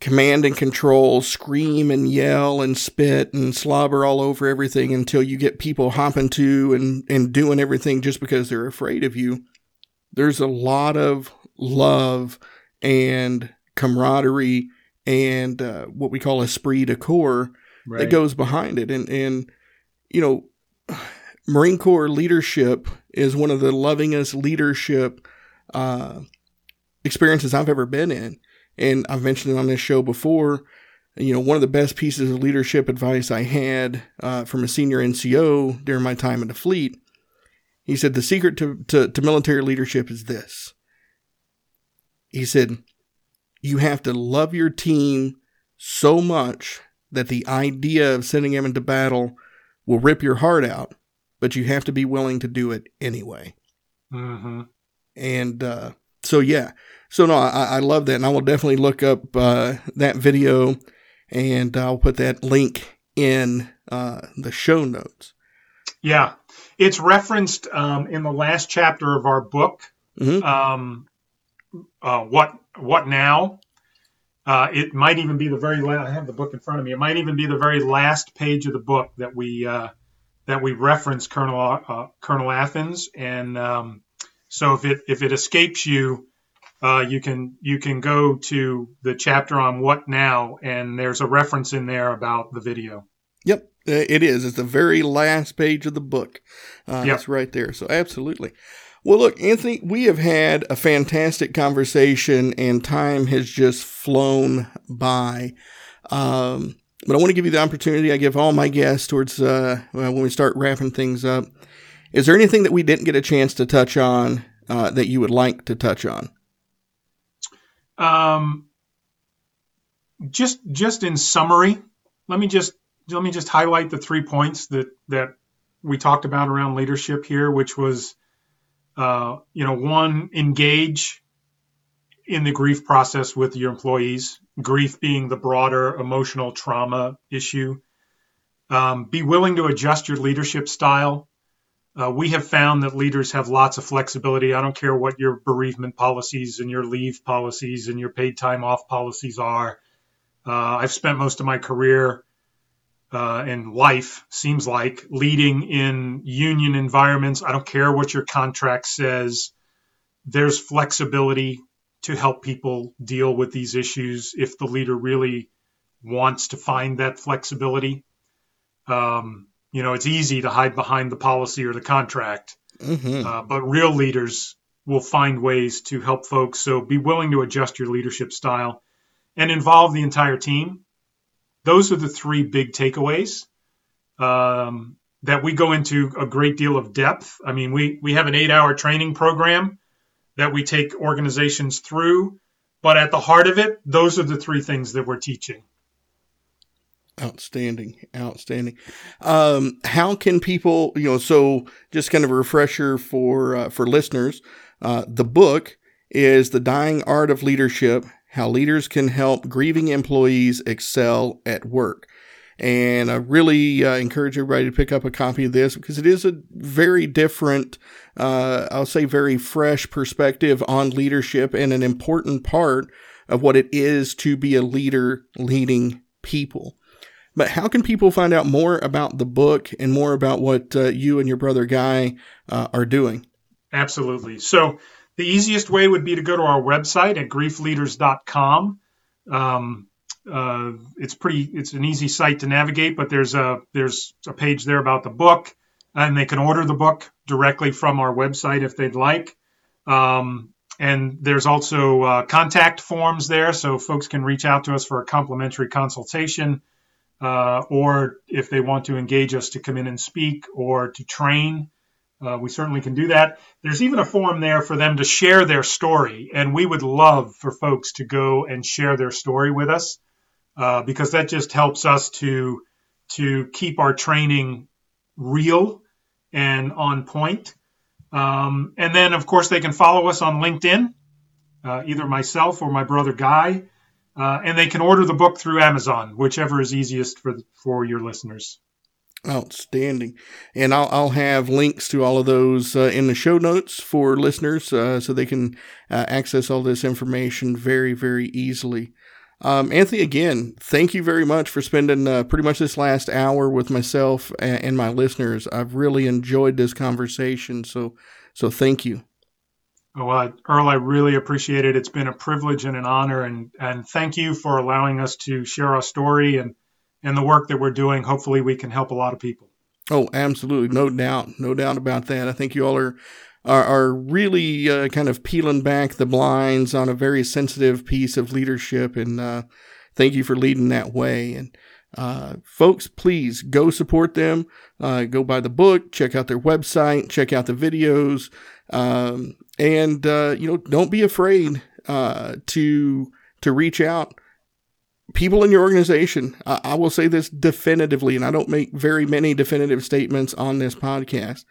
command and control, scream and yell and spit and slobber all over everything until you get people hopping to and, and doing everything just because they're afraid of you. There's a lot of love and camaraderie and uh, what we call esprit de corps right. that goes behind it. And, and, you know, Marine Corps leadership is one of the lovingest leadership uh, experiences I've ever been in. And I've mentioned it on this show before. You know, one of the best pieces of leadership advice I had uh, from a senior NCO during my time in the fleet. He said, The secret to, to, to military leadership is this. He said, You have to love your team so much that the idea of sending them into battle will rip your heart out, but you have to be willing to do it anyway. Mm-hmm. And uh, so, yeah. So, no, I, I, love that. And I will definitely look up uh, that video and I'll put that link in uh, the show notes. Yeah. It's referenced um, in the last chapter of our book. Mm-hmm. Um, uh, what what now? Uh, it might even be the very last. I have the book in front of me. It might even be the very last page of the book that we uh, that we reference Colonel uh, Colonel Athens. And um, so if it if it escapes you, uh, you can you can go to the chapter on what now, and there's a reference in there about the video. Yep, uh, it is. It's the very last page of the book. Uh, yep. It's right there. So absolutely. Well, look, Anthony, we have had a fantastic conversation and time has just flown by. Um, but I want to give you the opportunity I give all my guests towards uh, when we start wrapping things up. Is there anything that we didn't get a chance to touch on uh, that you would like to touch on? Um, just just in summary, let me just let me just highlight the three points that that we talked about around leadership here, which was uh, you know, one, engage in the grief process with your employees, grief being the broader emotional trauma issue. Um, be willing to adjust your leadership style. Uh, we have found that leaders have lots of flexibility. I don't care what your bereavement policies and your leave policies and your paid time off policies are. Uh, I've spent most of my career uh, and life seems like leading in union environments. I don't care what your contract says. There's flexibility to help people deal with these issues if the leader really wants to find that flexibility. Um, you know, it's easy to hide behind the policy or the contract, mm-hmm. uh, but real leaders will find ways to help folks. So be willing to adjust your leadership style and involve the entire team those are the three big takeaways um, that we go into a great deal of depth. I mean, we, we have an eight hour training program that we take organizations through, but at the heart of it, those are the three things that we're teaching. Outstanding, outstanding. Um, how can people, you know, so just kind of a refresher for uh, for listeners, uh, the book is the Dying Art of Leadership: how leaders can help grieving employees excel at work. And I really uh, encourage everybody to pick up a copy of this because it is a very different, uh, I'll say, very fresh perspective on leadership and an important part of what it is to be a leader leading people. But how can people find out more about the book and more about what uh, you and your brother Guy uh, are doing? Absolutely. So, the easiest way would be to go to our website at griefleaders.com. Um, uh, it's pretty. It's an easy site to navigate, but there's a there's a page there about the book, and they can order the book directly from our website if they'd like. Um, and there's also uh, contact forms there, so folks can reach out to us for a complimentary consultation, uh, or if they want to engage us to come in and speak or to train uh, we certainly can do that. There's even a form there for them to share their story, and we would love for folks to go and share their story with us uh, because that just helps us to to keep our training real and on point. Um, and then, of course, they can follow us on LinkedIn, uh, either myself or my brother Guy, uh, and they can order the book through Amazon, whichever is easiest for for your listeners. Outstanding. And I'll, I'll have links to all of those uh, in the show notes for listeners uh, so they can uh, access all this information very, very easily. Um, Anthony, again, thank you very much for spending uh, pretty much this last hour with myself and, and my listeners. I've really enjoyed this conversation. So, so thank you. Well, Earl, I really appreciate it. It's been a privilege and an honor, and and thank you for allowing us to share our story and and the work that we're doing. Hopefully, we can help a lot of people. Oh, absolutely, no doubt, no doubt about that. I think you all are are, are really uh, kind of peeling back the blinds on a very sensitive piece of leadership, and uh, thank you for leading that way. And uh, folks, please go support them. Uh, go buy the book, check out their website, check out the videos. Um, and uh, you know don't be afraid uh, to to reach out. People in your organization I, I, will say this definitively and i don't make very many definitive statements on this podcast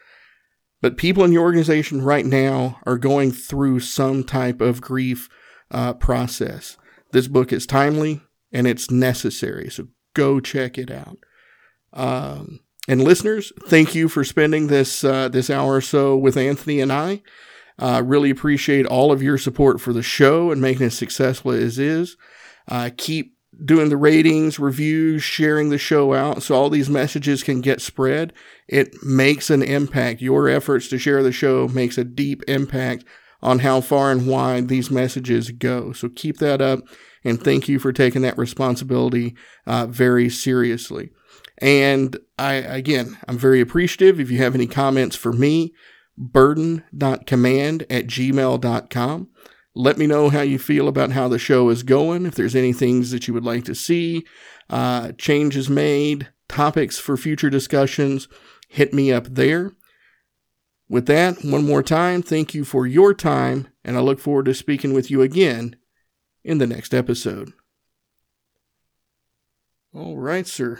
but people in your organization right now are going through some type of grief uh, process. This book is timely and it's necessary so go check it out. Um, and listeners thank you for spending this uh, this hour or so with anthony and i uh, really appreciate all of your support for the show and making it successful as is. Uh, keep doing the ratings, reviews, sharing the show out so all these messages can get spread. It makes an impact. Your efforts to share the show makes a deep impact on how far and wide these messages go. So keep that up and thank you for taking that responsibility uh, very seriously. And I, again, I'm very appreciative. If you have any comments for me, burden.command at gmail.com. Let me know how you feel about how the show is going. If there's any things that you would like to see, uh, changes made, topics for future discussions, hit me up there. With that, one more time, thank you for your time, and I look forward to speaking with you again in the next episode. All right, sir.